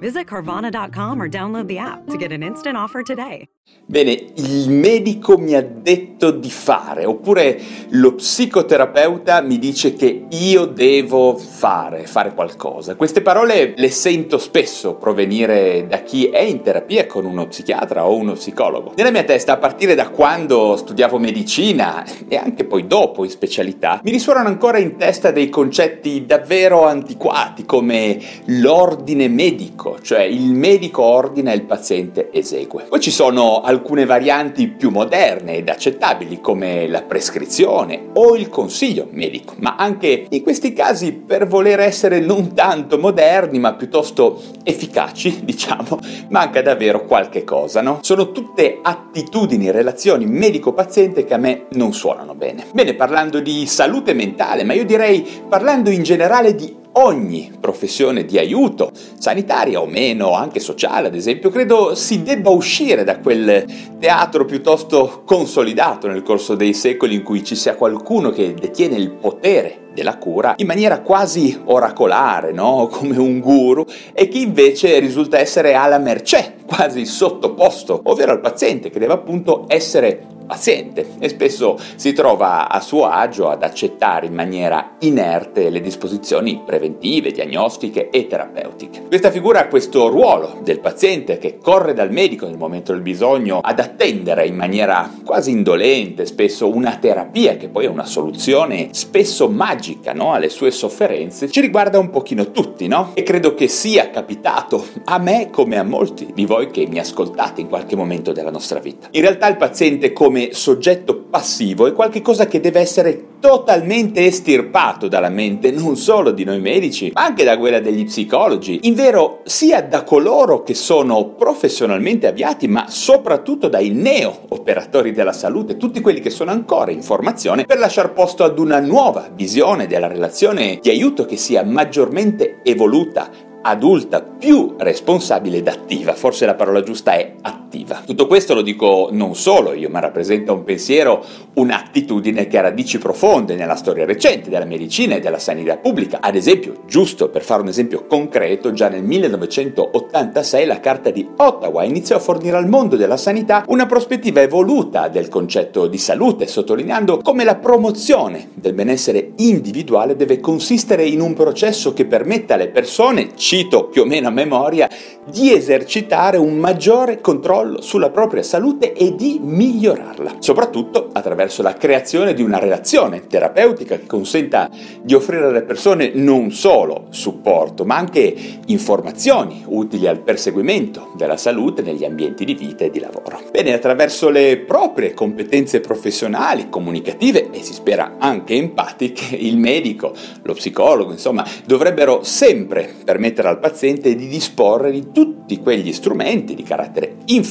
Visit Carvana.com or download the app to get an instant offer today. Bene, il medico mi ha detto di fare, oppure lo psicoterapeuta mi dice che io devo fare, fare qualcosa. Queste parole le sento spesso provenire da chi è in terapia con uno psichiatra o uno psicologo. Nella mia testa, a partire da quando studiavo medicina e anche poi dopo in specialità, mi risuonano ancora in testa dei concetti davvero antiquati come l'ordine medico, cioè il medico ordina e il paziente esegue. Poi ci sono alcune varianti più moderne ed accettabili come la prescrizione o il consiglio medico, ma anche in questi casi per voler essere non tanto moderni ma piuttosto efficaci, diciamo, manca davvero qualche cosa, no? Sono tutte attitudini, relazioni medico-paziente che a me non suonano bene. Bene, parlando di salute mentale, ma io direi parlando in generale di ogni professione di aiuto, sanitaria o meno, anche sociale ad esempio, credo si debba uscire da quel teatro piuttosto consolidato nel corso dei secoli in cui ci sia qualcuno che detiene il potere della cura in maniera quasi oracolare, no? come un guru, e chi invece risulta essere alla mercé, quasi sottoposto, ovvero al paziente che deve appunto essere paziente e spesso si trova a suo agio ad accettare in maniera inerte le disposizioni preventive, diagnostiche e terapeutiche. Questa figura ha questo ruolo del paziente che corre dal medico nel momento del bisogno ad attendere in maniera quasi indolente spesso una terapia che poi è una soluzione spesso magica no? alle sue sofferenze, ci riguarda un pochino tutti, no? E credo che sia capitato a me come a molti di voi che mi ascoltate in qualche momento della nostra vita. In realtà il paziente come come soggetto passivo è qualcosa che deve essere totalmente estirpato dalla mente non solo di noi medici, ma anche da quella degli psicologi, in vero sia da coloro che sono professionalmente avviati, ma soprattutto dai neo operatori della salute, tutti quelli che sono ancora in formazione per lasciare posto ad una nuova visione della relazione di aiuto che sia maggiormente evoluta, adulta, più responsabile ed attiva. Forse la parola giusta è attiva. Tutto questo lo dico non solo io, ma rappresenta un pensiero, un'attitudine che ha radici profonde nella storia recente della medicina e della sanità pubblica. Ad esempio, giusto per fare un esempio concreto, già nel 1986 la Carta di Ottawa iniziò a fornire al mondo della sanità una prospettiva evoluta del concetto di salute, sottolineando come la promozione del benessere individuale deve consistere in un processo che permetta alle persone, cito più o meno a memoria, di esercitare un maggiore controllo sulla propria salute e di migliorarla, soprattutto attraverso la creazione di una relazione terapeutica che consenta di offrire alle persone non solo supporto, ma anche informazioni utili al perseguimento della salute negli ambienti di vita e di lavoro. Bene, attraverso le proprie competenze professionali, comunicative e si spera anche empatiche, il medico, lo psicologo, insomma, dovrebbero sempre permettere al paziente di disporre di tutti quegli strumenti di carattere informativo,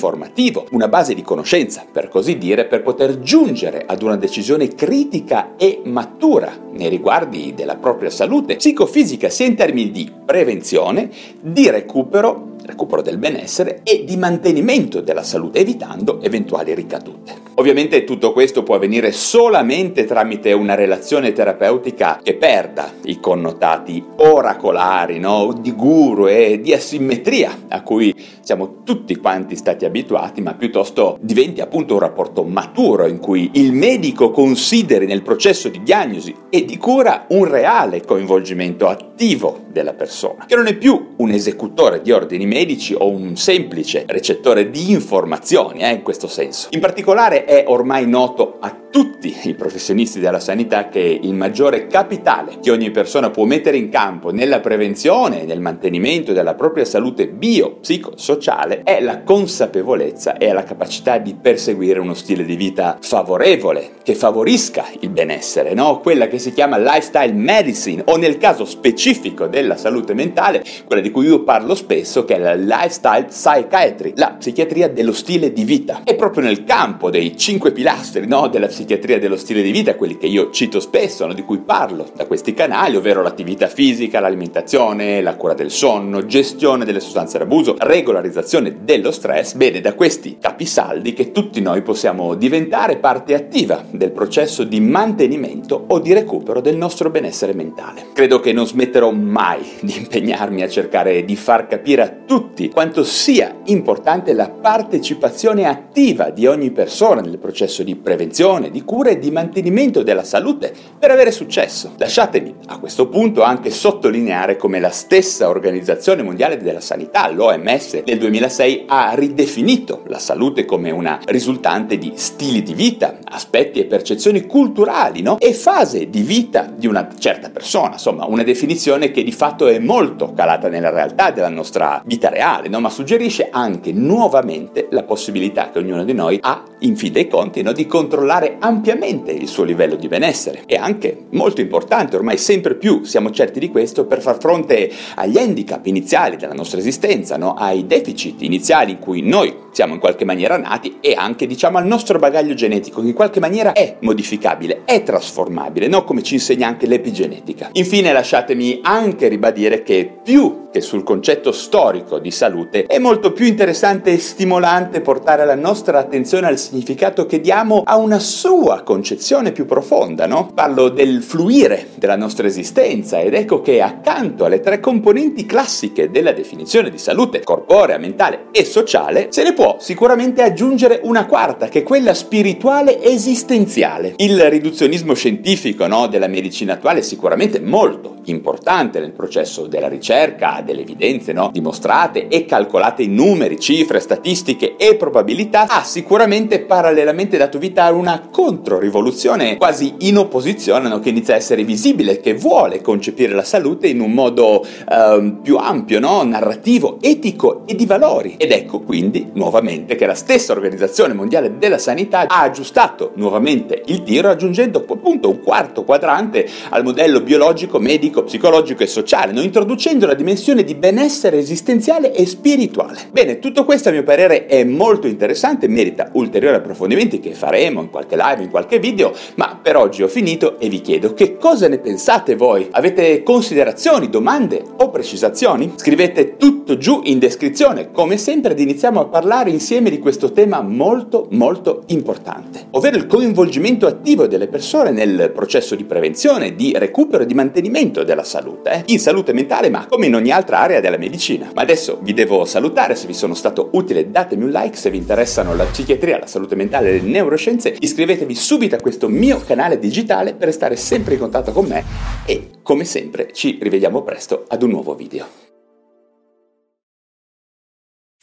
una base di conoscenza, per così dire, per poter giungere ad una decisione critica e matura nei riguardi della propria salute psicofisica, sia in termini di prevenzione, di recupero recupero del benessere e di mantenimento della salute, evitando eventuali ricadute. Ovviamente tutto questo può avvenire solamente tramite una relazione terapeutica che perda i connotati oracolari, no? di guru e di asimmetria a cui siamo tutti quanti stati abituati, ma piuttosto diventi appunto un rapporto maturo in cui il medico consideri nel processo di diagnosi e di cura un reale coinvolgimento attivo della persona, che non è più un esecutore di ordini medici o un semplice recettore di informazioni, eh, in questo senso. In particolare è ormai noto a tutti i professionisti della sanità che il maggiore capitale che ogni persona può mettere in campo nella prevenzione e nel mantenimento della propria salute bio-psicosociale è la consapevolezza e la capacità di perseguire uno stile di vita favorevole, che favorisca il benessere, no? quella che si chiama lifestyle medicine o nel caso specifico della salute mentale, quella di cui io parlo spesso, che è la lifestyle psychiatry, la psichiatria dello stile di vita. È proprio nel campo dei cinque pilastri no? della psichiatria dello stile di vita, quelli che io cito spesso, no? di cui parlo da questi canali, ovvero l'attività fisica, l'alimentazione, la cura del sonno, gestione delle sostanze d'abuso, regolarizzazione dello stress, bene, da questi capisaldi che tutti noi possiamo diventare parte attiva del processo di mantenimento o di recupero del nostro benessere mentale. Credo che non smetterò mai di impegnarmi a cercare di far capire a tutti quanto sia importante la partecipazione attiva di ogni persona nel processo di prevenzione, di cura e di mantenimento della salute per avere successo. Lasciatemi a questo punto anche sottolineare come la stessa Organizzazione Mondiale della Sanità, l'OMS, nel 2006 ha ridefinito la salute come una risultante di stili di vita, aspetti e percezioni culturali, no? E fase di vita di una certa persona, insomma, una definizione che di fatto è molto calata nella realtà della nostra vita reale, no? Ma suggerisce anche nuovamente la possibilità che ognuno di noi ha, in fin dei conti, no? di controllare ampiamente il suo livello di benessere. E anche molto importante, ormai sempre più siamo certi di questo, per far fronte agli handicap iniziali della nostra esistenza, no? ai deficit iniziali in cui noi siamo in qualche maniera nati e anche diciamo al nostro bagaglio genetico che in qualche maniera è modificabile, è trasformabile, no? come ci insegna anche l'epigenetica. Infine lasciatemi anche ribadire che più che sul concetto storico di salute è molto più interessante e stimolante portare la nostra attenzione al significato che diamo a una sua concezione più profonda, no? Parlo del fluire della nostra esistenza ed ecco che accanto alle tre componenti classiche della definizione di salute corporea, mentale e sociale se ne può sicuramente aggiungere una quarta che è quella spirituale esistenziale. Il riduzionismo scientifico no, della medicina attuale è sicuramente molto importante nel processo della ricerca, delle evidenze no, dimostrate e calcolate in numeri, cifre, statistiche e probabilità, ha sicuramente parallelamente dato vita a una controrivoluzione quasi in opposizione no, che inizia a essere visibile, che vuole concepire la salute in un modo eh, più ampio, narrativo, etico e di valori. Ed ecco quindi nuovamente che la stessa Organizzazione Mondiale della Sanità ha aggiustato nuovamente il tiro aggiungendo appunto un quarto quadrante al modello biologico, medico, psicologico e sociale, no? introducendo la dimensione di benessere esistenziale e spirituale. Bene, tutto questo a mio parere è molto interessante, merita ulteriori approfondimenti che faremo in qualche live, in qualche video, ma per oggi ho finito e vi chiedo che cosa ne pensate voi? Avete considerazioni, domande o precisazioni? Scrivete tutto giù in descrizione, come sempre ed iniziamo a parlare insieme di questo tema molto molto importante, ovvero il coinvolgimento attivo delle persone nel processo di prevenzione, di recupero e di mantenimento della salute, eh? in salute mentale ma come in ogni altra area della medicina. Ma adesso vi devo salutare, se vi sono stato utile datemi un like, se vi interessano la psichiatria, la salute mentale e le neuroscienze iscrivetevi subito a questo mio canale digitale per restare sempre in contatto con me e come sempre ci rivediamo presto ad un nuovo video.